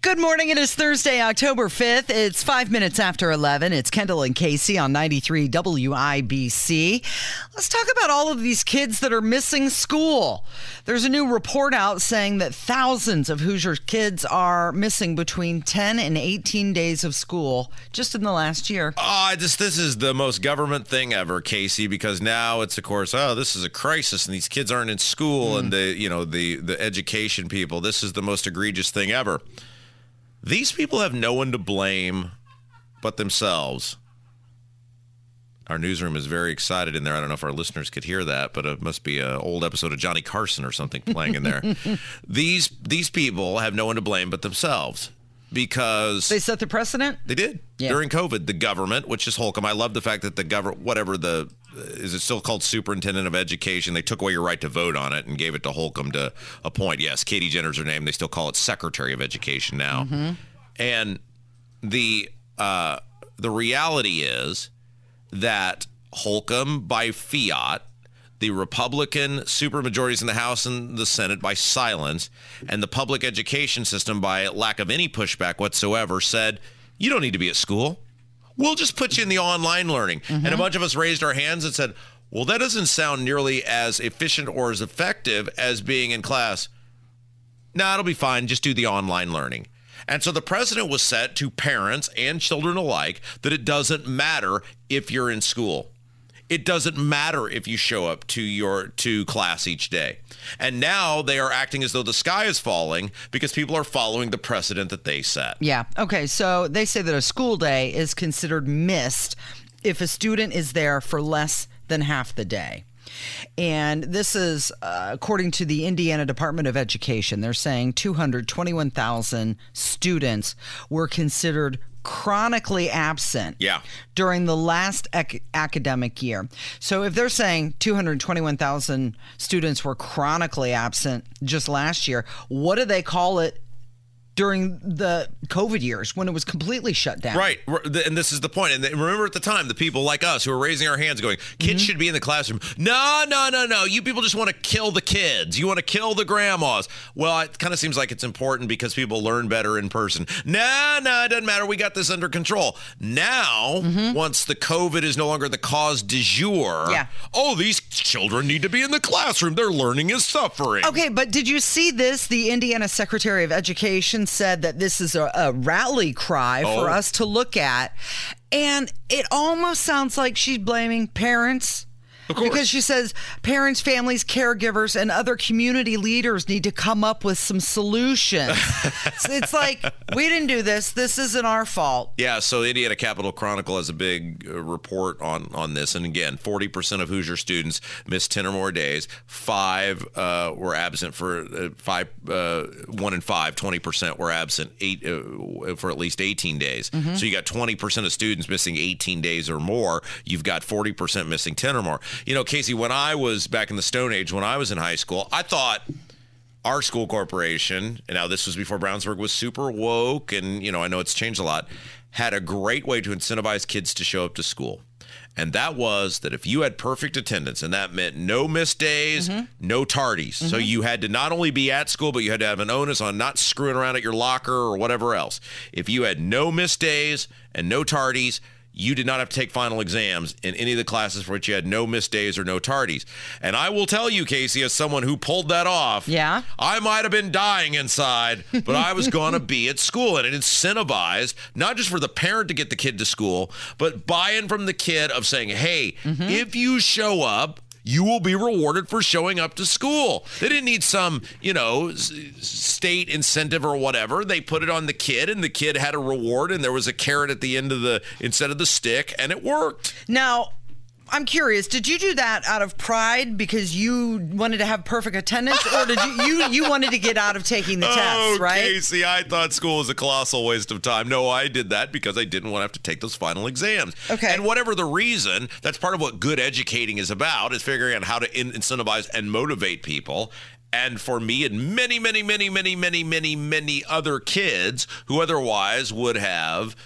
Good morning. It is Thursday, October 5th. It's five minutes after 11. It's Kendall and Casey on 93 WIBC. Let's talk about all of these kids that are missing school. There's a new report out saying that thousands of Hoosier kids are missing between 10 and 18 days of school just in the last year. Oh, I just this is the most government thing ever, Casey, because now it's of course, oh, this is a crisis and these kids aren't in school Mm. and the, you know, the the education people, this is the most egregious thing ever. These people have no one to blame but themselves. Our newsroom is very excited in there. I don't know if our listeners could hear that, but it must be an old episode of Johnny Carson or something playing in there. these these people have no one to blame but themselves because They set the precedent? they did Yeah. during COVID. The government, which is Holcomb, I love the fact that the government, whatever the is it still called superintendent of education? They took away your right to vote on it and gave it to Holcomb to appoint. Yes, Katie Jenner's her name. They still call it secretary of education now. And the uh, the reality is that Holcomb by fiat, the Republican supermajorities in the House and the Senate by silence, and the public education system by lack of any pushback whatsoever said, you don't need to be at school. We'll just put you in the online learning. And a mm-hmm. bunch of us raised our hands and said, well, that doesn't sound nearly as efficient or as effective as being in class. No, it'll be fine. Just do the online learning. And so the president was set to parents and children alike that it doesn't matter if you're in school. It doesn't matter if you show up to your to class each day. And now they are acting as though the sky is falling because people are following the precedent that they set. Yeah. Okay. So they say that a school day is considered missed if a student is there for less than half the day. And this is uh, according to the Indiana Department of Education. They're saying 221,000 students were considered chronically absent Yeah. during the last ac- academic year. So if they're saying 221,000 students were chronically absent just last year, what do they call it during the COVID years when it was completely shut down? Right. And this is the point. And remember at the time, the people like us who were raising our hands going, kids mm-hmm. should be in the classroom. No, no, no, no. You people just want to kill the kids. You want to kill the grandmas. Well, it kind of seems like it's important because people learn better in person. No, no, it doesn't matter. We got this under control. Now, mm-hmm. once the COVID is no longer the cause du jour, Yeah. oh, these children need to be in the classroom. Their learning is suffering. Okay, but did you see this? The Indiana Secretary of Education said that this is a, a rally cry for Oh. us to look at. And it almost sounds like she's blaming parents. Because she says parents, families, caregivers, and other community leaders need to come up with some solutions. So it's like, we didn't do this. This isn't our fault. Yeah, so the Indiana Capital Chronicle has a big uh, report on on this, and again, forty percent of Hoosier students missed ten or more days. Five uh, were absent for uh, five, uh, one in five. Twenty percent were absent eight uh, for at least eighteen days. So you got twenty percent of students missing eighteen days or more. You've got forty percent missing ten or more. You know, Casey, when I was back in the Stone Age, when I was in high school, I thought our school corporation, and now this was before Brownsburg was super woke, and you know, I know it's changed a lot, had a great way to incentivize kids to show up to school. And that was that if you had perfect attendance, and that meant no missed days, mm-hmm. no tardies. So mm-hmm. you had to not only be at school, but you had to have an onus on not screwing around at your locker or whatever else. If you had no missed days and no tardies, you did not have to take final exams in any of the classes for which you had no missed days or no tardies. And I will tell you, Casey, as someone who pulled that off, Yeah? I might have been dying inside, but I was going to be at school. And it incentivized not just for the parent to get the kid to school, but buy in from the kid of saying, hey, mm-hmm. if you show up, you will be rewarded for showing up to school. They didn't need some, you know, state incentive or whatever. They put it on the kid, and the kid had a reward, and there was a carrot at the end of the instead of the stick, and it worked. Now, I'm curious. Did you do that out of pride because you wanted to have perfect attendance, or did you you, you wanted to get out of taking the test? Oh, Right? Casey, I thought school was a colossal waste of time. No, I did that because I didn't want to have to take those final exams. Okay. And whatever the reason, that's part of what good educating is about, is figuring out how to in- incentivize and motivate people. And for me and many, many, many, many, many, many, many other kids who otherwise would have,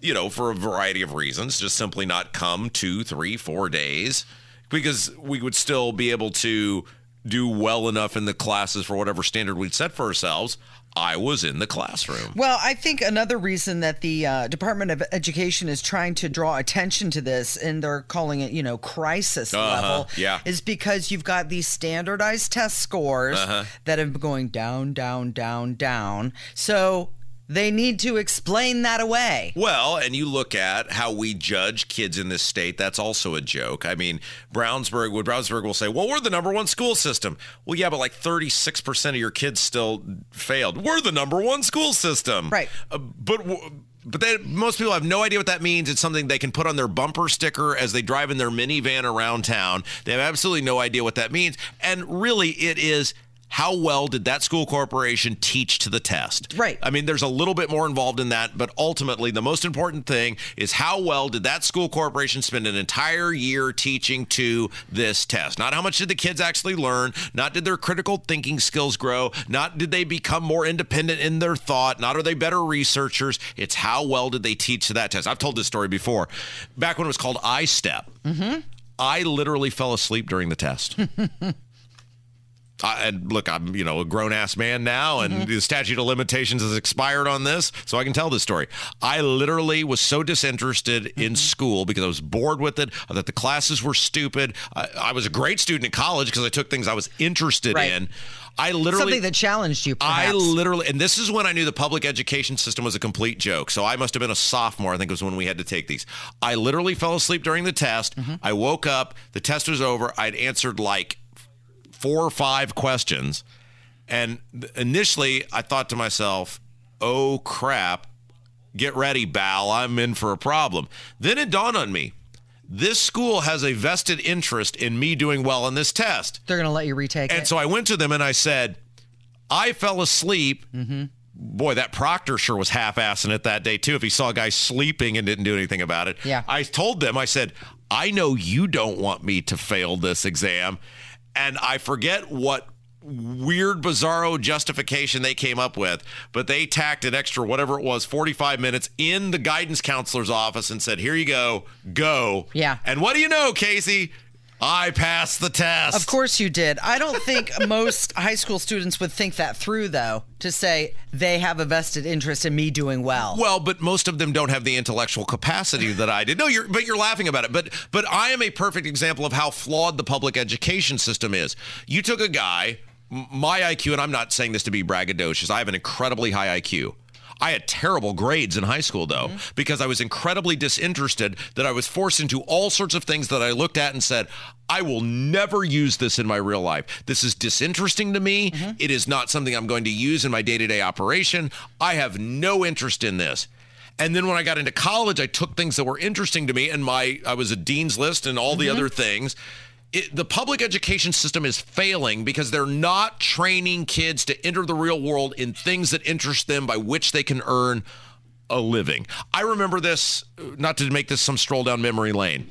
you know, for a variety of reasons, just simply not come two, three, four days because we would still be able to do well enough in the classes for whatever standard we'd set for ourselves. I was in the classroom. Well, I think another reason that the uh, Department of Education is trying to draw attention to this, and they're calling it, you know, crisis Uh-huh, level, yeah. is because you've got these standardized test scores Uh-huh. that have been going down, down, down, down. So they need to explain that away. Well, and you look at how we judge kids in this state, that's also a joke. I mean, Brownsburg, would Brownsburg will say, well, we're the number one school system. Well, yeah, but like 36% of your kids still failed. We're the number one school system. Right. Uh, but w- but they, most people have no idea what that means. It's something they can put on their bumper sticker as they drive in their minivan around town. They have absolutely no idea what that means. And really, it is how well did that school corporation teach to the test? Right. I mean, there's a little bit more involved in that, but ultimately, the most important thing is how well did that school corporation spend an entire year teaching to this test? Not how much did the kids actually learn, not did their critical thinking skills grow, not did they become more independent in their thought, not are they better researchers. It's how well did they teach to that test. I've told this story before. Back when it was called ISTEP, mm-hmm. I literally fell asleep during the test. I, and look, I'm you know a grown ass man now, and mm-hmm. the statute of limitations has expired on this, so I can tell this story. I literally was so disinterested in mm-hmm. school because I was bored with it. That the classes were stupid. I, I was a great student in college because I took things I was interested Right. in. I literally Something that challenged you, I literally, and this is when I knew the public education system was a complete joke. So I must have been a sophomore. I think it was when we had to take these. I literally fell asleep during the test. Mm-hmm. I woke up. The test was over. I'd answered like four or five questions. And initially, I thought to myself, oh crap, get ready, Bal. I'm in for a problem. Then it dawned on me this school has a vested interest in me doing well on this test. They're going to let you retake And it. And so I went to them and I said, I fell asleep. Mm-hmm. Boy, that proctor sure was half-assing it that day too. If he saw a guy sleeping and didn't do anything about it, Yeah. I told them, I said, I know you don't want me to fail this exam, and I forget what weird bizarro justification they came up with but they tacked an extra whatever it was 45 minutes in the guidance counselor's office and said here you go go Yeah. and what do you know casey i passed the test Of course you did. I don't think most high school students would think that through, though, to say they have a vested interest in me doing well. Well, but most of them don't have the intellectual capacity that I did. No, you're but you're laughing about it. But but I am a perfect example of how flawed the public education system is. You took a guy, my IQ, and I'm not saying this to be braggadocious. I have an incredibly high IQ. I had terrible grades in high school though mm-hmm. because I was incredibly disinterested that I was forced into all sorts of things that I looked at and said, I will never use this in my real life. This is disinteresting to me. Mm-hmm. It is not something I'm going to use in my day-to-day operation. I have no interest in this. And then when I got into college, I took things that were interesting to me, and my I was a dean's list and all the mm-hmm. other things. It, the public education system is failing because they're not training kids to enter the real world in things that interest them by which they can earn a living. I remember this, uh, not to make this some stroll down memory lane.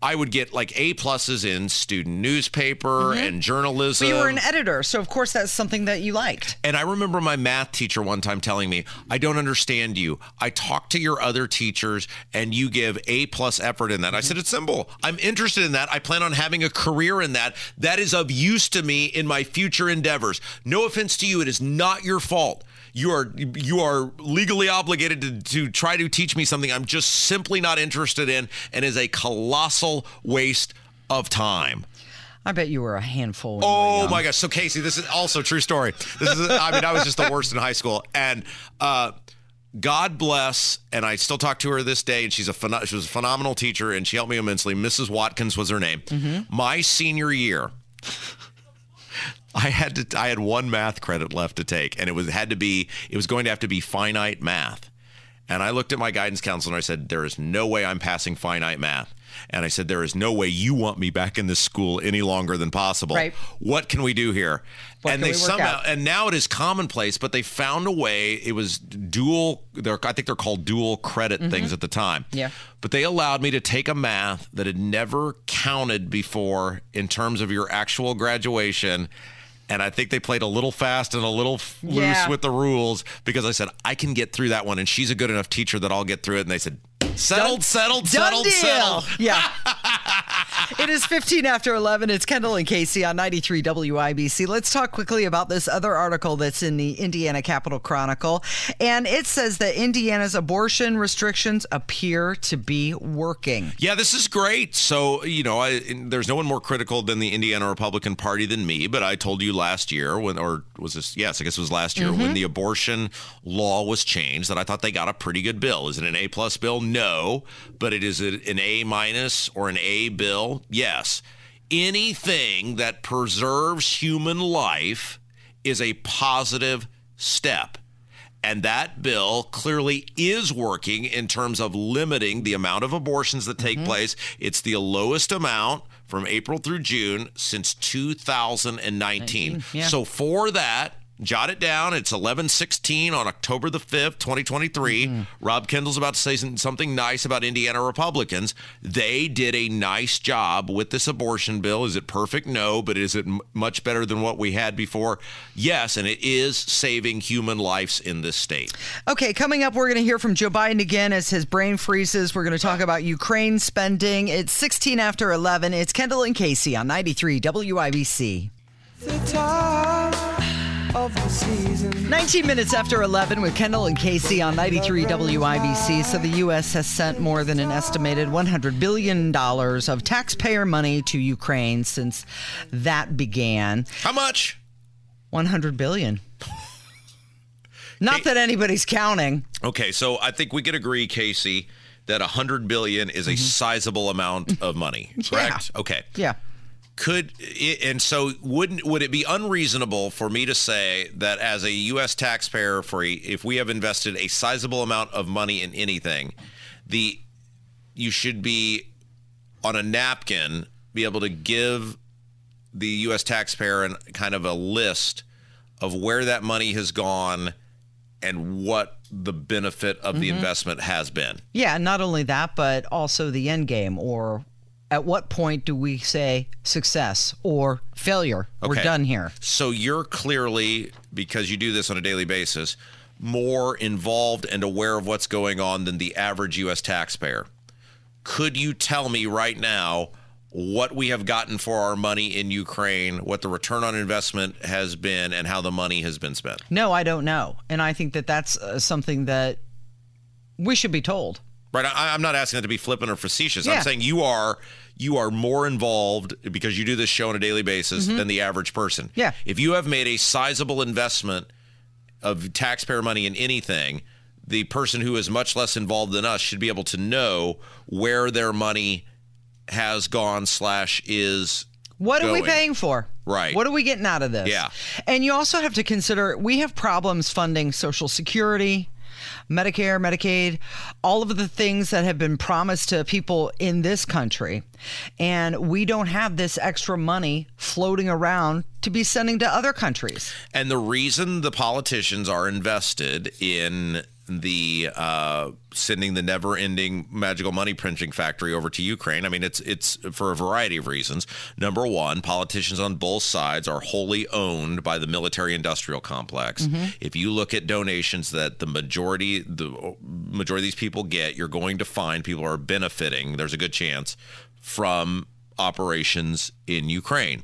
I would get like A pluses in student newspaper mm-hmm. and journalism. But you were an editor, so of course that's something that you liked. And I remember my math teacher one time telling me, I don't understand you. I talk to your other teachers and you give A plus effort in that. I mm-hmm. said, it's simple. I'm interested in that. I plan on having a career in that. That is of use to me in my future endeavors. No offense to you. It is not your fault. You are you are legally obligated to, to try to teach me something I'm just simply not interested in and is a colossal waste of time. I bet you were a handful. When you were Oh my gosh! So Casey, this is also a true story. This is, I mean, I was just the worst in high school, and uh, God bless, and I still talk to her this day, and she's a phen- she was a phenomenal teacher, and she helped me immensely. Mrs. Watkins was her name. My senior year. I had to I had one math credit left to take and it was had to be it was going to have to be finite math. And I looked at my guidance counselor and I said, There is no way I'm passing finite math. And I said, There is no way you want me back in this school any longer than possible. Right. What can we do here? What and they somehow out? and now it is commonplace, but they found a way. It was dual they're, I think they're called dual credit things at the time. Mm-hmm. Yeah. But they allowed me to take a math that had never counted before in terms of your actual graduation. And I think they played a little fast and a little f- loose Yeah. with the rules because I said, I can get through that one. And she's a good enough teacher that I'll get through it. And they said, settled, settled, settled, deal. settled. Yeah. it is 15 after 11. It's Kendall and Casey on 93 WIBC. Let's talk quickly about this other article that's in the Indiana Capital Chronicle. And it says that Indiana's abortion restrictions appear to be working. Yeah, this is great. So, you know, I, there's no one more critical than the Indiana Republican Party than me. But I told you last year when, or was this? Yes, I guess it was last year when mm-hmm. the abortion law was changed that I thought they got a pretty good bill. Is it an A plus bill? No, but it is an A minus or an A bill? Yes. Anything that preserves human life is a positive step. And that bill clearly is working in terms of limiting the amount of abortions that take mm-hmm. place. It's the lowest amount from April through June since 2019. yeah. So for that, jot it down. It's 1116 on October the 5th, 2023. Mm-hmm. Rob Kendall's about to say something nice about Indiana Republicans. They did a nice job with this abortion bill. Is it perfect? No, but is it m- much better than what we had before? Yes, and it is saving human lives in this state. Okay, coming up, we're going to hear from Joe Biden again as his brain freezes. We're going to talk about Ukraine spending. It's 16 after 11. It's Kendall and Casey on 93 WIBC. The time of the season. 19 minutes after 11 with Kendall and Casey on 93 WIBC. So the U.S. has sent more than an estimated $100 billion of taxpayer money to Ukraine since that began. How much? 100 billion. Not that anybody's counting. Okay, so I think we could agree, Casey, that 100 billion is a mm-hmm. sizable amount of money, correct? Okay. Yeah. Could it, and so wouldn't would it be unreasonable for me to say that as a U.S. taxpayer, for a, if we have invested a sizable amount of money in anything, the you should be on a napkin be able to give the U.S. taxpayer an, kind of a list of where that money has gone and what the benefit of the mm-hmm. investment has been. Yeah, not only that, but also the end game or at what point do we say success or failure? We're done here. So you're clearly, because you do this on a daily basis, more involved and aware of what's going on than the average U.S. taxpayer. Could you tell me right now what we have gotten for our money in Ukraine, what the return on investment has been, and how the money has been spent? No, I don't know. And I think that that's uh, something that we should be told. Right. I, I'm not asking that to be flippant or facetious. Yeah. I'm saying you are you are more involved because you do this show on a daily basis than the average person. Mm-hmm. Yeah. If you have made a sizable investment of taxpayer money in anything, the person who is much less involved than us should be able to know where their money has gone slash is What are we paying for? Right. What are we getting out of this? Yeah. And you also have to consider we have problems funding Social Security, Medicare, Medicaid, all of the things that have been promised to people in this country. And we don't have this extra money floating around to be sending to other countries. And the reason the politicians are invested in the uh, sending the never-ending magical money printing factory over to Ukraine, I mean, it's it's for a variety of reasons. Number one, politicians on both sides are wholly owned by the military-industrial complex. If you look at donations that the majority the majority of these people get, you're going to find people are benefiting. There's a good chance from operations in Ukraine.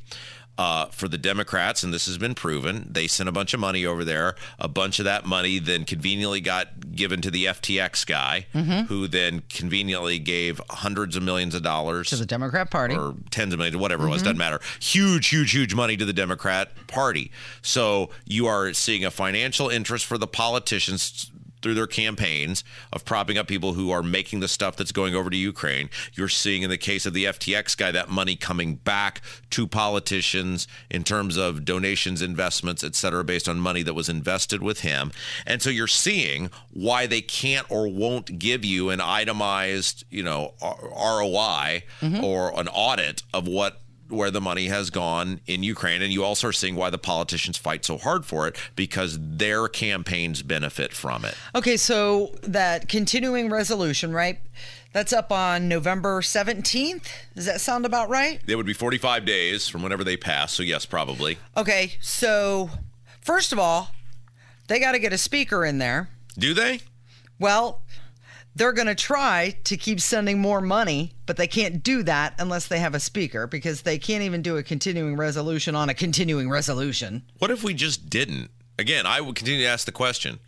Uh, for the Democrats, and this has been proven, they sent a bunch of money over there. A bunch of that money then conveniently got given to the FTX guy, who then conveniently gave hundreds of millions of dollars To the Democrat Party. or tens of millions, whatever it was, doesn't matter. Huge, huge, huge money to the Democrat Party. So you are seeing a financial interest for the politicians through their campaigns of propping up people who are making the stuff that's going over to Ukraine. You're seeing in the case of the FTX guy that money coming back to politicians in terms of donations, investments, et cetera, based on money that was invested with him. And so you're seeing why they can't or won't give you an itemized, you know, ROI mm-hmm. or an audit of what where the money has gone in Ukraine. And you also are seeing why the politicians fight so hard for it because their campaigns benefit from it. Okay, so that continuing resolution, right? That's up on November 17th. Does that sound about right? It would be 45 days from whenever they pass. So, yes, probably. Okay, so first of all, they got to get a speaker in there. Do they? Well, they're going to try to keep sending more money, but they can't do that unless they have a speaker because they can't even do a continuing resolution on a continuing resolution. What if we just didn't? Again, I would continue to ask the question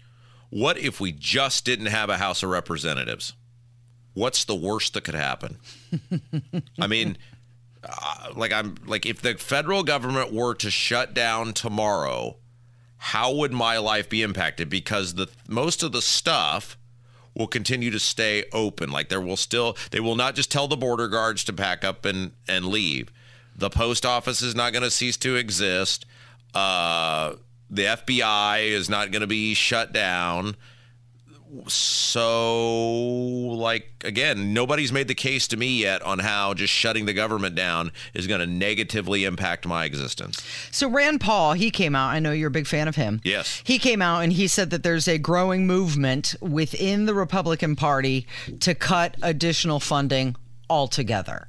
what if we just didn't have a House of Representatives? What's the worst that could happen? I mean, uh, like I'm like if the federal government were to shut down tomorrow, how would my life be impacted because the most of the stuff will continue to stay open. Like there will still, they will not just tell the border guards to pack up and, and leave. The post office is not going to cease to exist. Uh, the FBI is not going to be shut down so like again nobody's made the case to me yet on how just shutting the government down is going to negatively impact my existence. So rand paul he came out i know you're a big fan of him. Yes. He came out and he said that there's a growing movement within the republican party to cut additional funding altogether.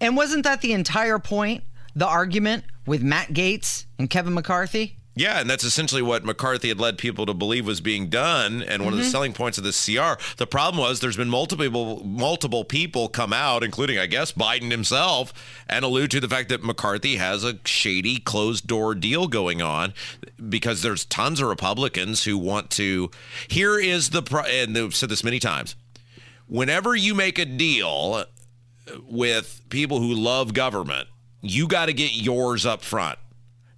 And wasn't that the entire point the argument with matt gaetz and kevin mccarthy yeah, and that's essentially what McCarthy had led people to believe was being done. And one mm-hmm. of the mm-hmm. selling points of the CR, the problem was there's been multiple multiple people come out, including I guess Biden himself, and allude to the fact that McCarthy has a shady closed door deal going on because there's tons of Republicans who want to. Here is the pro- and they've said this many times. Whenever you make a deal with people who love government, you got to get yours up front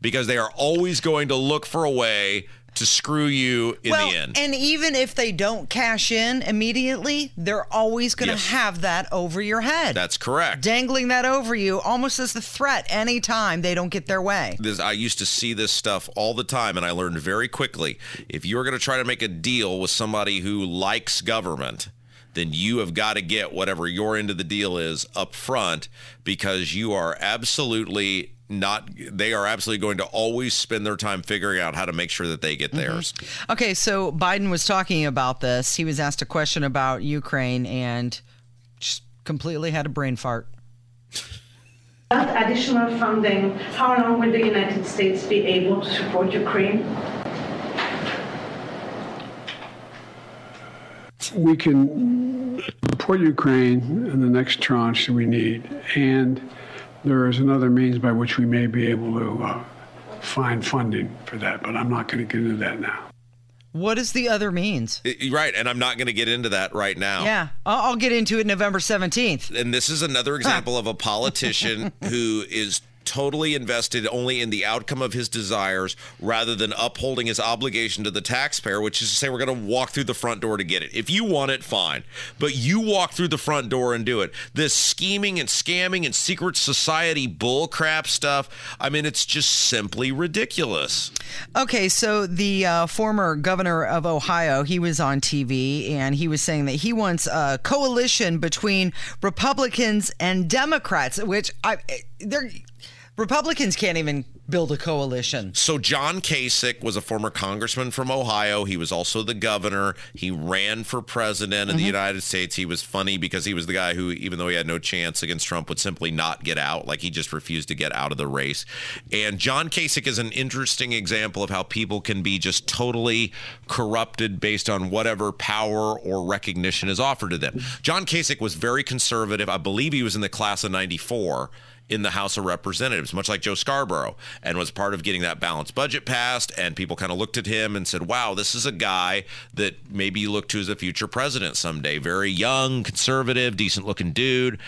because they are always going to look for a way to screw you in well, the end. And even if they don't cash in immediately, they're always going to yes. have that over your head. That's correct. Dangling that over you almost as a threat anytime they don't get their way. This, I used to see this stuff all the time, and I learned very quickly if you're going to try to make a deal with somebody who likes government, then you have got to get whatever your end of the deal is up front because you are absolutely not they are absolutely going to always spend their time figuring out how to make sure that they get mm-hmm. theirs. Mm-hmm. Okay, so Biden was talking about this. He was asked a question about Ukraine and just completely had a brain fart. Without additional funding, how long will the United States be able to support Ukraine? We can support Ukraine in the next tranche that we need. And there is another means by which we may be able to uh, find funding for that, but I'm not going to get into that now. What is the other means? Right, and I'm not going to get into that right now. Yeah, I'll get into it November 17th. And this is another example of a politician who is totally invested only in the outcome of his desires rather than upholding his obligation to the taxpayer, which is to say, we're going to walk through the front door to get it. If you want it, fine. But you walk through the front door and do it. This scheming and scamming and secret society bullcrap stuff, I mean, it's just simply ridiculous. Okay, so the uh, former governor of Ohio, he was on TV and he was saying that he wants a coalition between Republicans and Democrats, which I they're Republicans can't even build a coalition. So John Kasich was a former congressman from Ohio. He was also the governor. He ran for president of mm-hmm. the United States. He was funny because he was the guy who, even though he had no chance against Trump, would simply not get out. Like he just refused to get out of the race. And John Kasich is an interesting example of how people can be just totally corrupted based on whatever power or recognition is offered to them. John Kasich was very conservative. I believe he was in the class of 94 in the House of Representatives, much like Joe Scarborough, and was part of getting that balanced budget passed. And people kind of looked at him and said, wow, this is a guy that maybe you look to as a future president someday. Very young, conservative, decent looking dude.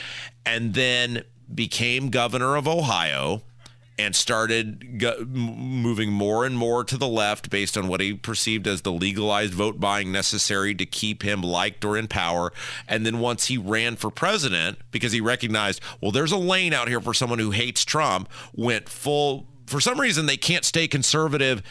And then became governor of Ohio and started go- moving more and more to the left based on what he perceived as the legalized vote buying necessary to keep him liked or in power. And then once he ran for president, because he recognized, well, there's a lane out here for someone who hates Trump, went full. For some reason, they can't stay conservative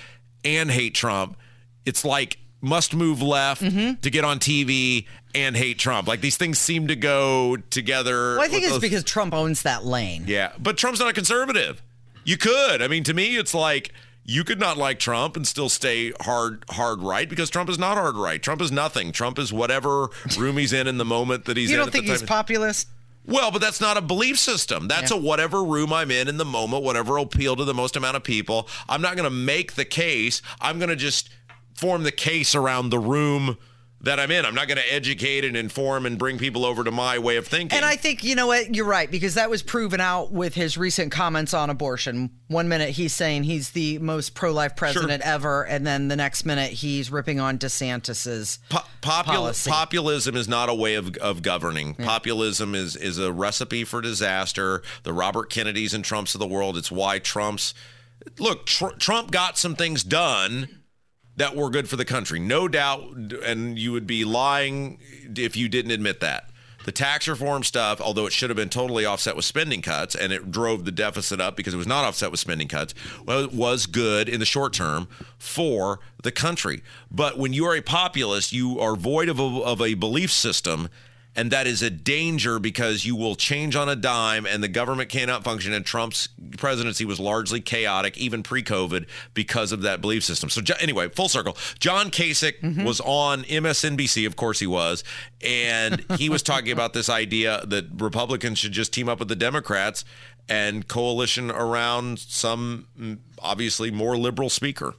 and hate Trump. It's like must move left mm-hmm. to get on TV and hate Trump. Like these things seem to go together. Well, I think it's those... because Trump owns that lane. Yeah, but Trump's not a conservative. You could. I mean, to me, it's like you could not like Trump and still stay hard hard right because Trump is not hard right. Trump is nothing. Trump is whatever room he's in in the moment that he's you in. You don't think he's populist? Well, but that's not a belief system. That's yeah. a whatever room I'm in in the moment, whatever will appeal to the most amount of people. I'm not going to make the case. I'm going to just form the case around the room that I'm in. I'm not going to educate and inform and bring people over to my way of thinking. And I think, you know what, you're right, because that was proven out with his recent comments on abortion. One minute he's saying he's the most pro life president sure. ever, and then the next minute he's ripping on DeSantis's po- popul-. Populism is not a way of, of governing. Yeah. Populism is, is a recipe for disaster. The Robert Kennedys and Trumps of the world, it's why Trump's. Look, tr- Trump got some things done that were good for the country. No doubt, and you would be lying if you didn't admit that. The tax reform stuff, although it should have been totally offset with spending cuts, and it drove the deficit up because it was not offset with spending cuts, was good in the short term for the country. But when you are a populist, you are void of a, of a belief system and that is a danger because you will change on a dime and the government cannot function. And trump's presidency was largely chaotic even pre-covid because of that belief system. So anyway full circle. John kasich mm-hmm. was on msnbc of course he was. And he was talking about this idea that republicans should just team up with the democrats and coalition around some mm, obviously more liberal speaker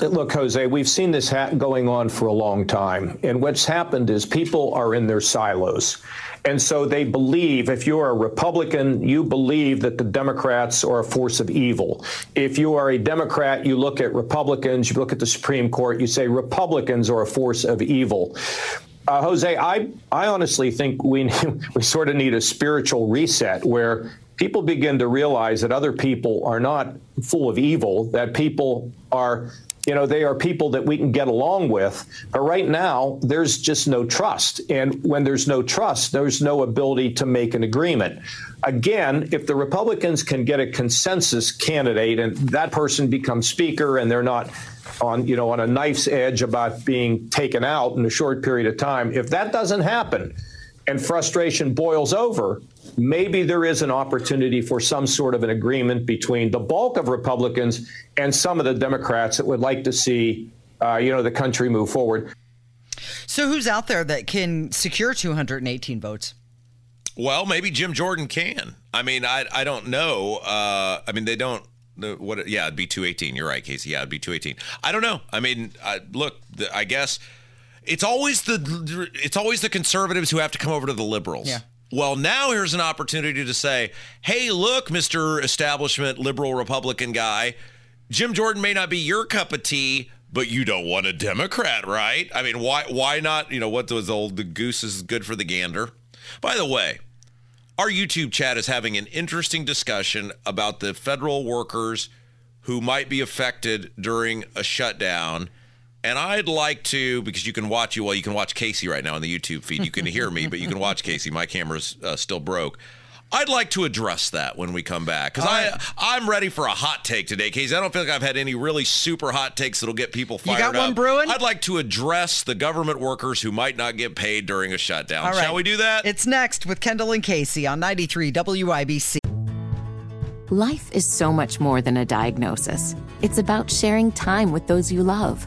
Look, Jose, we've seen this ha- going on for a long time. And what's happened is people are in their silos. And so they believe, if you're a Republican, you believe that the Democrats are a force of evil. If you are a Democrat, you look at Republicans, you look at the Supreme Court, you say Republicans are a force of evil. Uh, Jose, I, I honestly think we, we sort of need a spiritual reset where people begin to realize that other people are not full of evil, that people are you know, they are people that we can get along with. But right now, there's just no trust. And when there's no trust, there's no ability to make an agreement. Again, if the Republicans can get a consensus candidate and that person becomes speaker and they're not on, you know, on a knife's edge about being taken out in a short period of time, if that doesn't happen and frustration boils over, maybe there is an opportunity for some sort of an agreement between the bulk of Republicans and some of the Democrats that would like to see, uh, you know, the country move forward. So, who's out there that can secure 218 votes? Well, maybe Jim Jordan can. I mean, I I don't know. Uh, I mean, they don't. What? Yeah, it'd be 218. You're right, Casey. Yeah, it'd be 218. I don't know. I mean, I, look, I guess it's always the it's always the conservatives who have to come over to the liberals. Yeah. Well, now here's an opportunity to say, hey, look, Mr. Establishment liberal Republican guy, Jim Jordan may not be your cup of tea, but you don't want a Democrat, right? I mean, why why not? You know, what was old the goose is good for the gander. By the way, our YouTube chat is having an interesting discussion about the federal workers who might be affected during a shutdown and I'd like to, because you can watch you. Well, you can watch Casey right now on the YouTube feed. You can hear me, but you can watch Casey. My camera's uh, still broke. I'd like to address that when we come back because I I'm ready for a hot take today, Casey. I don't feel like I've had any really super hot takes that'll get people fired up. You got one up. brewing? I'd like to address the government workers who might not get paid during a shutdown. All right. Shall we do that? It's next with Kendall and Casey on 93 WIBC. Life is so much more than a diagnosis. It's about sharing time with those you love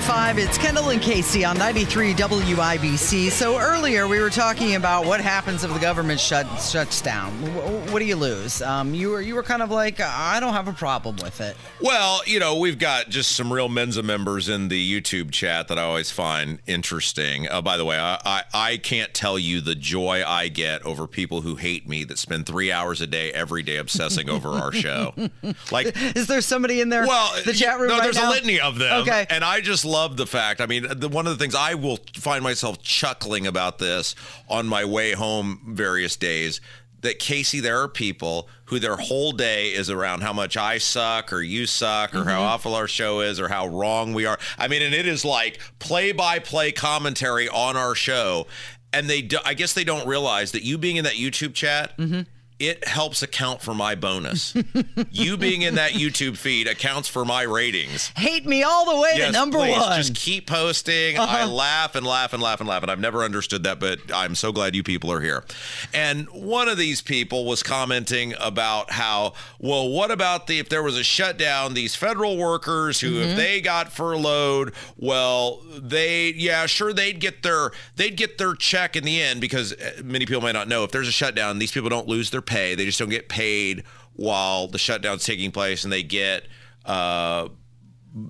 645, it's Kendall and Casey on 93 WIBC. So earlier we were talking about what happens if the government shut, shuts down. Wh- What do you lose? Um, you were you were kind of like, I don't have a problem with it. Well, you know, we've got just some real Mensa members in the YouTube chat that I always find interesting. Uh, by the way, I, I, I can't tell you the joy I get over people who hate me that spend three hours a day every day obsessing over our show. Like, Is there somebody in there? well, the chat room no, right there's now? a litany of them. Okay. And I just love the fact. I mean, the, one of the things I will find myself chuckling about this on my way home various days. That Casey, there are people who their whole day is around how much I suck or you suck or Mm-hmm. how awful our show is or how wrong we are. I mean, and it is like play by play commentary on our show. And they, do, I guess they don't realize that you being in that YouTube chat, Mm-hmm. It helps account for my bonus. you being in that YouTube feed accounts for my ratings. Hate me all the way to number please, one. Uh-huh. Just keep posting. I laugh and laugh and laugh and laugh. And I've never understood that, but I'm so glad you people are here. And one of these people was commenting about how, well, what about the if there was a shutdown, these federal workers who, Mm-hmm. if they got furloughed, well, they, yeah, sure, they'd get their they'd get their check in the end because uh, many people may not know if there's a shutdown, these people don't lose their pay. They just don't get paid while the shutdown's taking place, and they get. Uh,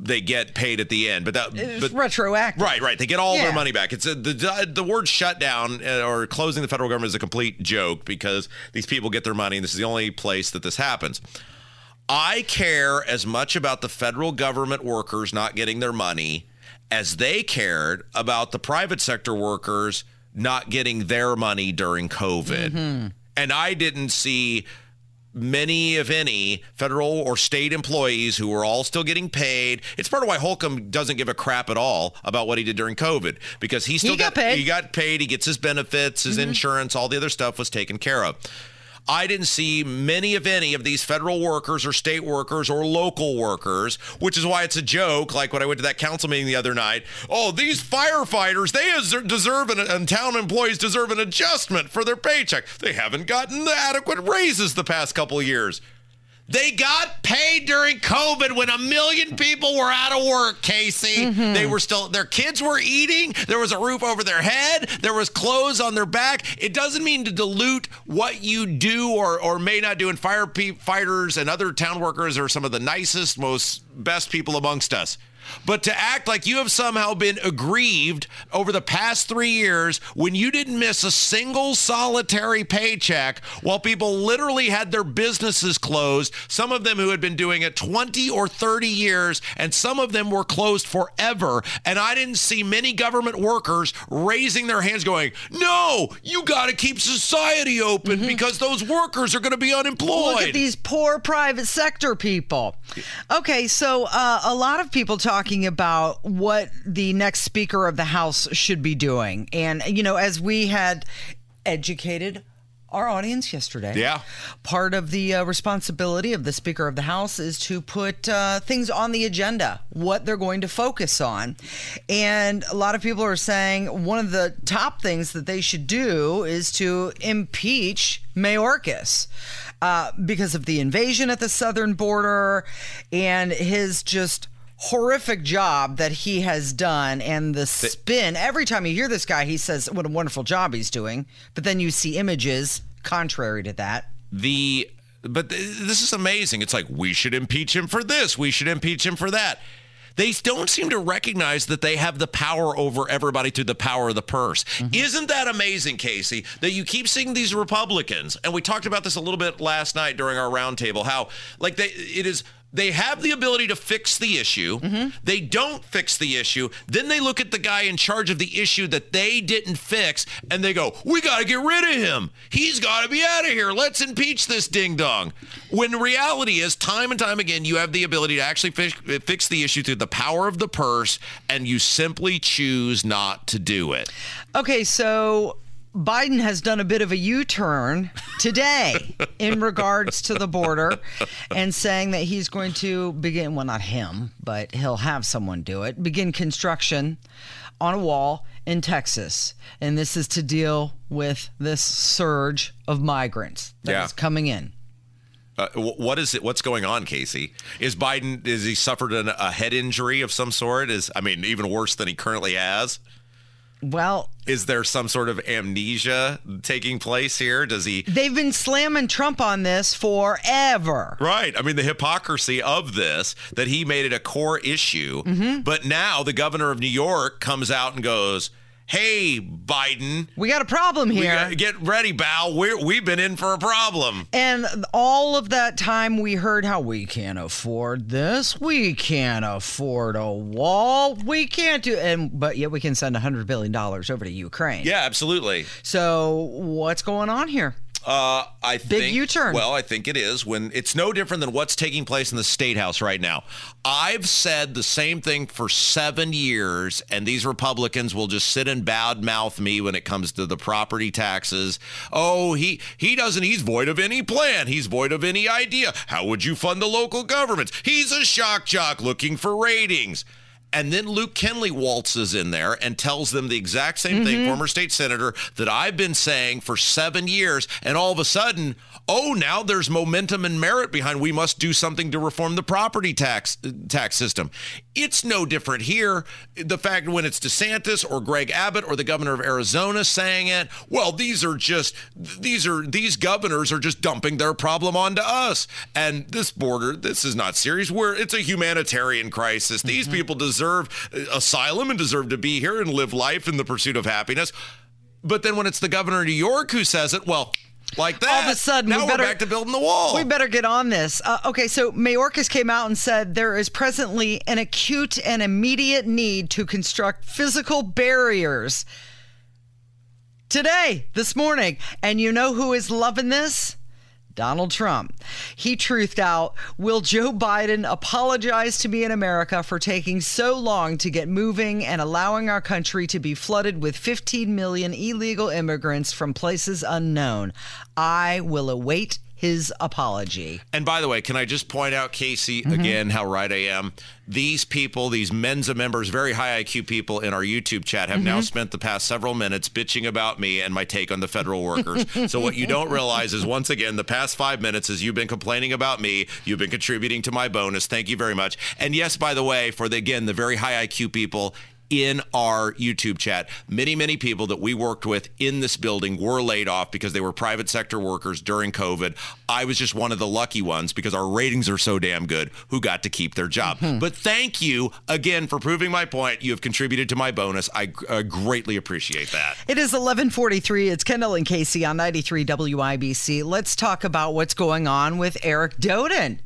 they get paid at the end, but that It's but retroactive. Right, right. They get all Yeah. their money back. It's a, the the word shutdown uh, or closing the federal government is a complete joke because these people get their money, and this is the only place that this happens. I care as much about the federal government workers not getting their money as they cared about the private sector workers not getting their money during COVID. And I didn't see many, if any, federal or state employees who were all still getting paid. It's part of why Holcomb doesn't give a crap at all about what he did during COVID because he still got paid. He got paid. He gets his benefits, his mm-hmm. insurance, all the other stuff was taken care of. I didn't see many, if any, of these federal workers or state workers or local workers, which is why it's a joke. Like when I went to that council meeting the other night, oh, these firefighters, they deserve an, and town employees deserve an adjustment for their paycheck. They haven't gotten the adequate raises the past couple of years. They got paid during COVID when a million people were out of work, Casey. Mm-hmm. They were still, their kids were eating. There was a roof over their head. There was clothes on their back. It doesn't mean to dilute what you do or, or may not do. And fire pe- fighters and other town workers are some of the nicest, most best people amongst us. But to act like you have somehow been aggrieved over the past three years when you didn't miss a single solitary paycheck while people literally had their businesses closed, some of them who had been doing it 20 or 30 years, and some of them were closed forever. And I didn't see many government workers raising their hands going, No, you got to keep society open because those workers are going to be unemployed. Look at these poor private sector people. Okay, so uh, a lot of people talking about what the next Speaker of the House should be doing. And, you know, as we had educated our audience yesterday. Yeah. Part of the uh, responsibility of the Speaker of the House is to put uh, things on the agenda, what they're going to focus on. And a lot of people are saying one of the top things that they should do is to impeach Mayorkas. Uh, because of the invasion at the southern border and his just horrific job that he has done and the spin. Every time you hear this guy, he says what a wonderful job he's doing, but then you see images contrary to that. the but th- this is amazing. It's like we should impeach him for this, we should impeach him for that. They don't seem to recognize that they have the power over everybody through the power of the purse. Mm-hmm. Isn't that amazing, Casey? That you keep seeing these Republicans, and we talked about this a little bit last night during our roundtable. How like they it is they have the ability to fix the issue. Mm-hmm. They don't fix the issue. Then they look at the guy in charge of the issue that they didn't fix and they go, We got to get rid of him. He's got to be out of here. Let's impeach this ding dong. When reality is, time and time again, you have the ability to actually fix, fix the issue through the power of the purse and you simply choose not to do it. Okay, so Biden has done a bit of a U turn today in regards to the border and saying that he's going to begin, well, not him, but he'll have someone do it, begin construction on a wall in Texas. And this is to deal with this surge of migrants that is Yeah. coming in. Uh, what is it? What's going on, Casey? Is Biden? Is he suffered an, a head injury of some sort? Is I mean, even worse than he currently has. Well, Is there some sort of amnesia taking place here? Does he? they've been slamming Trump on this forever. Right. I mean, the hypocrisy of this that he made it a core issue, Mm-hmm. but now the governor of New York comes out and goes, "Hey, Biden, We got a problem here. get ready, Bow. We're, we've been in for a problem." And all of that time, we heard how we can't afford this. We can't afford a wall. We can't do, and but yet we can send hundred billion dollars over to Ukraine. Yeah, absolutely. So what's going on here? Uh, I think U-turn. Well, I think it is when it's no different than what's taking place in the state house right now. I've said the same thing for seven years, and these Republicans will just sit and bad mouth me when it comes to the property taxes. Oh, he he doesn't. He's void of any plan. He's void of any idea. How would you fund the local governments? He's a shock jock looking for ratings. And then Luke Kenley waltzes in there and tells them the exact same thing, mm-hmm. former state senator, that I've been saying for seven years. And all of a sudden, oh, now there's momentum and merit behind we must do something to reform the property tax tax system. It's no different here. The fact when it's DeSantis or Greg Abbott or the governor of Arizona saying it, well, these are just these are these governors are just dumping their problem onto us. And this border, this is not serious. We're it's a humanitarian crisis. These mm-hmm. people deserve uh, asylum and deserve to be here and live life in the pursuit of happiness. But then when it's the governor of New York who says it, well, like that, All of a sudden, now we we're better- back to building the wall. We better get on this. Uh, okay, so Mayorkas came out and said there is presently an acute and immediate need to construct physical barriers today, this morning. And you know who is loving this? Donald Trump. He truthed out Will Joe Biden apologize to me in America for taking so long to get moving and allowing our country to be flooded with 15 million illegal immigrants from places unknown? I will await his apology. And by the way, can I just point out, Casey, mm-hmm. again, how right I am? These people, these Mensa members, very high IQ people in our YouTube chat, have now mm-hmm. spent the past several minutes bitching about me and my take on the federal workers. so, what you don't realize is, once again, the past five minutes is you've been complaining about me. You've been contributing to my bonus. Thank you very much. And yes, by the way, for the, again, the very high IQ people, in our YouTube chat. Many, many people that we worked with in this building were laid off because they were private sector workers during COVID. I was just one of the lucky ones because our ratings are so damn good who got to keep their job. But thank you again for proving my point. You have contributed to my bonus. I uh, greatly appreciate that. It is 1143. It's Kendall and Casey on 93 WIBC. Let's talk about what's going on with Eric Doden.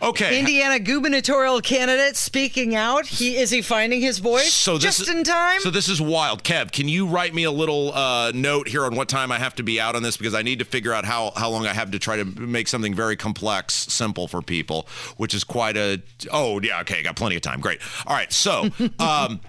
Okay. Indiana gubernatorial candidate speaking out. He is he finding his voice So this just is, in time? So this is wild. Kev, can you write me a little uh, note here on what time I have to be out on this because I need to figure out how how long I have to try to make something very complex simple for people, which is quite a. Oh yeah, okay, got plenty of time. Great. All right, so. Um,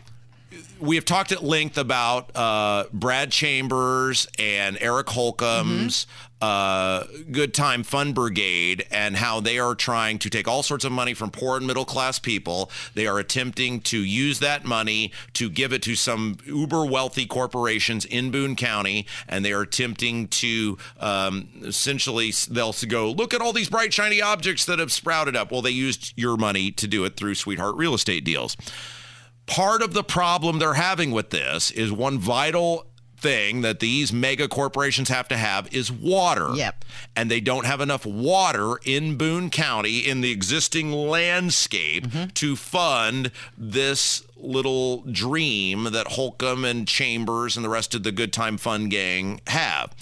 we have talked at length about uh, Brad Chambers and Eric Holcomb's uh, Good Time Fun Brigade and how they are trying to take all sorts of money from poor and middle class people. They are attempting to use that money to give it to some uber wealthy corporations in Boone County, and they are attempting to um, essentially they'll go look at all these bright shiny objects that have sprouted up. Well, they used your money to do it through Sweetheart Real Estate deals part of the problem they're having with this is one vital thing that these mega corporations have to have is water. Yep. And they don't have enough water in Boone County in the existing landscape to fund this little dream that Holcomb and Chambers and the rest of the Good Time Fun gang have.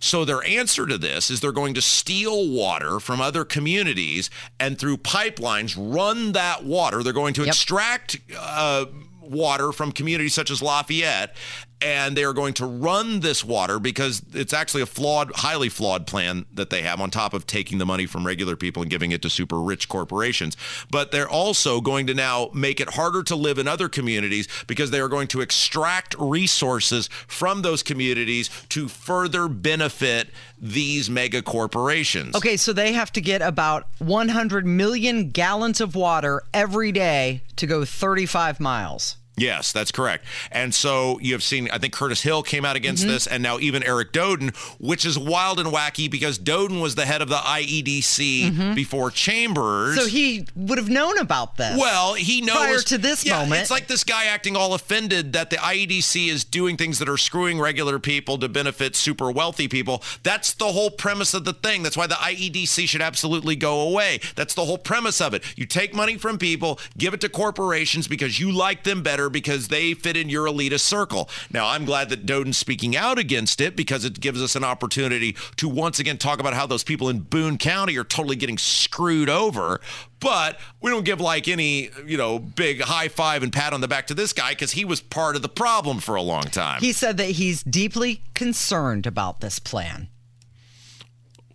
So their answer to this is they're going to steal water from other communities and through pipelines run that water. They're going to Yep. extract uh, water from communities such as Lafayette, and they are going to run this water because it's actually a flawed, highly flawed plan that they have on top of taking the money from regular people and giving it to super rich corporations. But they're also going to now make it harder to live in other communities because they are going to extract resources from those communities to further benefit these mega corporations. okay, so they have to get about 100 million gallons of water every day to go 35 miles. Yes, that's correct. And so you have seen, I think Curtis Hill came out against Mm-hmm. this, and now even Eric Doden, which is wild and wacky because Doden was the head of the IEDC before Chambers. Mm-hmm. So he would have known about this. Well, he knows Prior to this Yeah, moment. It's like this guy acting all offended that the IEDC is doing things that are screwing regular people to benefit super wealthy people. That's the whole premise of the thing. That's why the IEDC should absolutely go away. That's the whole premise of it. You take money from people, give it to corporations because you like them better because they fit in your elitist circle. Now, I'm glad that Doden's speaking out against it because it gives us an opportunity to once again talk about how those people in Boone County are totally getting screwed over. But we don't give like any, you know, big high five and pat on the back to this guy because he was part of the problem for a long time. he said that he's deeply concerned about this plan.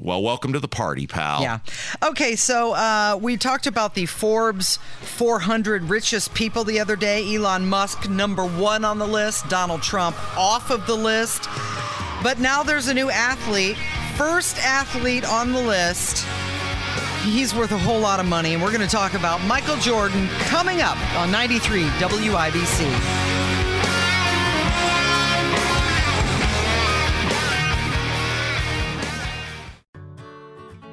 Well, welcome to the party, pal. Yeah. Okay, so uh, we talked about the Forbes 400 richest people the other day. Elon Musk, number one on the list. Donald Trump, off of the list. But now there's a new athlete, first athlete on the list. He's worth a whole lot of money, and we're going to talk about Michael Jordan coming up on 93 WIBC.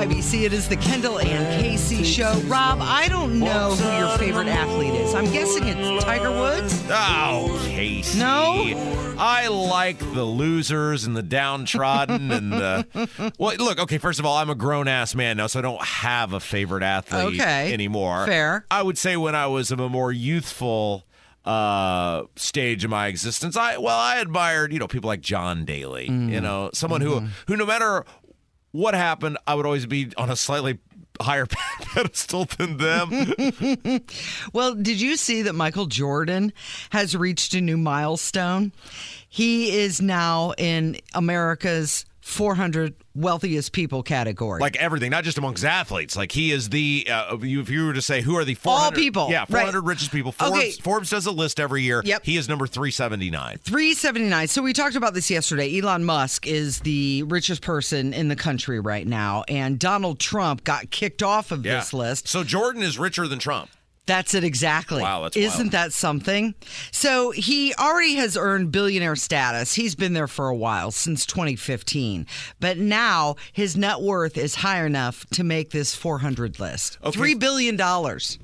WIBC. It is the Kendall and Casey show. Rob, I don't know who your favorite athlete is. I'm guessing it's Tiger Woods. Oh, Casey. No? I like the losers and the downtrodden and the. Well, look, okay, first of all, I'm a grown ass man now, so I don't have a favorite athlete Okay. anymore. Fair. I would say when I was of a more youthful uh stage of my existence i well i admired you know people like john daly Mm. you know someone who Mm-hmm. who no matter what happened i would always be on a slightly higher pedestal than them Well, did you see that Michael Jordan has reached a new milestone? He is now in America's 400 wealthiest people category. like everything, not just amongst athletes. Like he is the uh, you, if you were to say who are the 400 people, yeah, right. 400 richest people. Forbes, Okay. Forbes does a list every year. Yep. he is number 379. 379. So we talked about this yesterday. Elon Musk is the richest person in the country right now, and Donald Trump got kicked off of Yeah. this list. So Jordan is richer than Trump. That's it exactly. Wow, that's Isn't wild. that something? So he already has earned billionaire status. He's been there for a while, since 2015. But now his net worth is high enough to make this 400 list. Okay. $3 billion.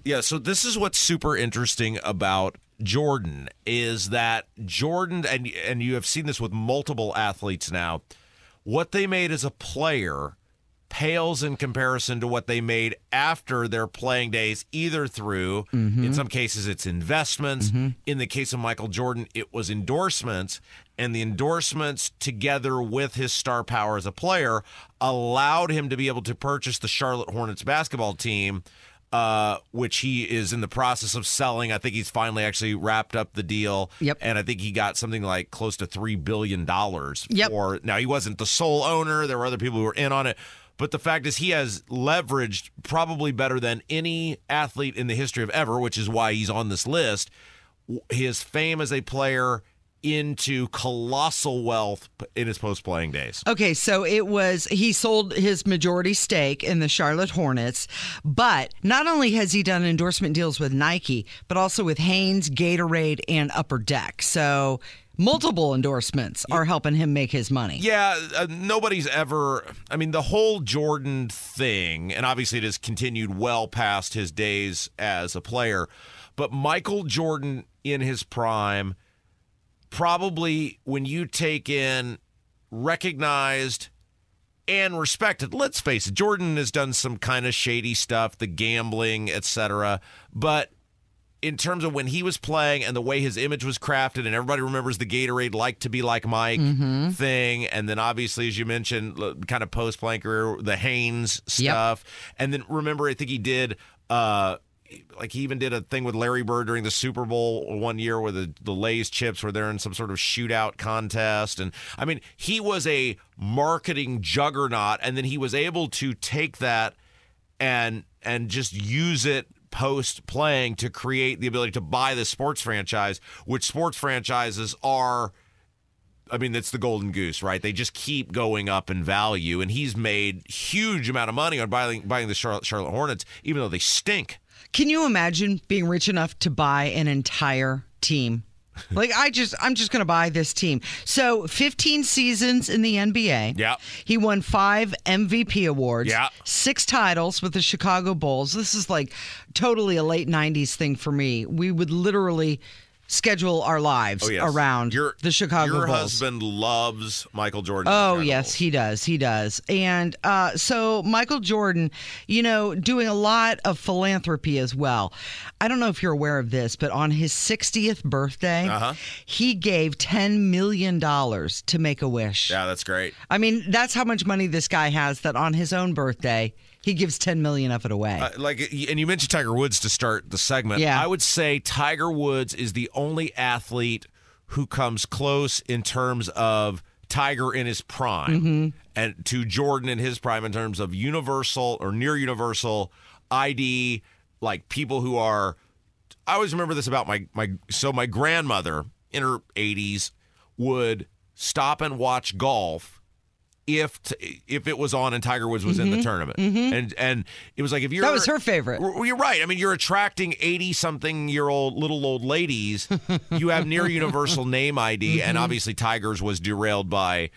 Yeah, so this is what's super interesting about Jordan is that Jordan and and you have seen this with multiple athletes now. What they made as a player pales in comparison to what they made after their playing days either through in some cases it's investments in the case of Michael Jordan it was endorsements and the endorsements together with his star power as a player allowed him to be able to purchase the Charlotte Hornets basketball team uh, which he is in the process of selling. I think he's finally actually wrapped up the deal. Yep. And I think he got something like close to three billion dollars Yep. for. Now he wasn't the sole owner. There were other people who were in on it. But the fact is, he has leveraged probably better than any athlete in the history of ever, which is why he's on this list. His fame as a player into colossal wealth in his post playing days. Okay, so it was he sold his majority stake in the Charlotte Hornets, but not only has he done endorsement deals with Nike, but also with Hanes, Gatorade, and Upper Deck. So multiple endorsements are helping him make his money. Yeah, uh, nobody's ever. I mean, the whole Jordan thing, and obviously it has continued well past his days as a player, but Michael Jordan in his prime, probably when you take in recognized and respected. Let's face it, Jordan has done some kind of shady stuff, the gambling, etc. But in terms of when he was playing and the way his image was crafted, and everybody remembers the Gatorade like to be like Mike thing, and then obviously, as you mentioned, kind of post playing career, the Hanes Yep. stuff, and then remember, I think he did. uh like he even did a thing with Larry Bird during the Super Bowl one year where the, the Lay's chips were there in some sort of shootout contest. And I mean, he was a marketing juggernaut, and then he was able to take that and and just use it post playing to create the ability to buy the sports franchise, which sports franchises are I mean, it's the golden goose, right? They just keep going up in value, and he's made huge amount of money on buying buying the Charlotte, Charlotte Hornets, even though they stink. Can you imagine being rich enough to buy an entire team? like I just I'm just going to buy this team. So 15 seasons in the NBA. Yeah. He won 5 MVP awards. Yeah. 6 titles with the Chicago Bulls. This is like totally a late 90s thing for me. We would literally schedule our lives Oh, yes. around your, the Chicago Your Bulls. husband loves Michael Jordan. Oh yes, he does. He does. And uh, so Michael Jordan, you know, doing a lot of philanthropy as well. I don't know if you're aware of this, but on his 60th birthday, Uh-huh. he gave 10 million dollars to Make a Wish. Yeah, that's great. I mean, that's how much money this guy has. That on his own birthday, he gives 10 million of it away. Uh, like, and you mentioned Tiger Woods to start the segment. Yeah. I would say Tiger Woods is the only athlete who comes close in terms of Tiger in his prime, Mm-hmm. and to Jordan in his prime in terms of universal or near universal ID, like people who are. I always remember this about my my. So my grandmother in her 80s would stop and watch golf if t- if it was on and Tiger Woods was in the tournament, and and it was like if you're Mm-hmm. That was her favorite. You're right. I mean, you're attracting eighty something year old little old ladies. you have near universal name ID, and Mm-hmm. obviously Tigers was derailed by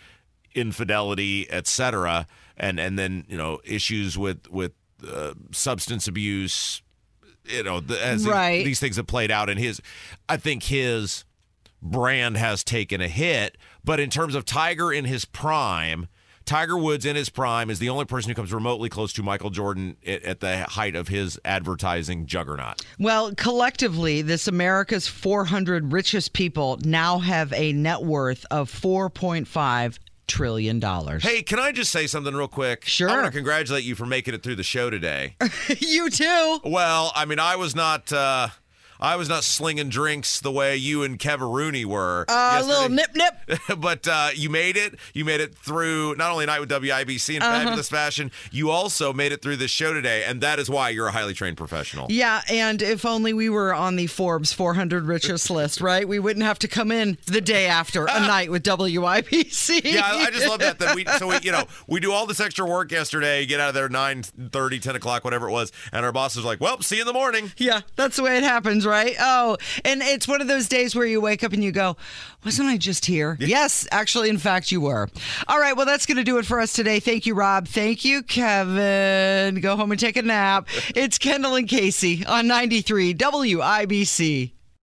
infidelity, etc., and and then you know issues with with uh, substance abuse. You know, the, as these- Right. these things have played out in his. I think his brand has taken a hit. But in terms of Tiger in his prime, Tiger Woods in his prime is the only person who comes remotely close to Michael Jordan at, at the height of his advertising juggernaut. Well, collectively, this America's 400 richest people now have a net worth of 4.5 trillion dollars. Hey, can I just say something real quick? Sure. I want to congratulate you for making it through the show today. you too. well, I mean, I was not. Uh, I was not slinging drinks the way you and Kevin Rooney were. A little nip nip. but uh, you made it. You made it through not only night with WIBC in Uh-huh. fabulous fashion. You also made it through this show today, and that is why you're a highly trained professional. Yeah, and if only we were on the Forbes 400 richest list, right? We wouldn't have to come in the day after a night with WIBC. Yeah, I I just love that. That we so we you know we do all this extra work yesterday, get out of there 9, 30, 10 o'clock, whatever it was, and our boss was like, "Well, see you in the morning." Yeah, that's the way it happens, right? Oh, and it's one of those days where you wake up and you go, wasn't I just here? Yes, actually, in fact, you were. All right, well, that's going to do it for us today. Thank you, Rob. Thank you, Kevin. Go home and take a nap. It's Kendall and Casey on 93 WIBC.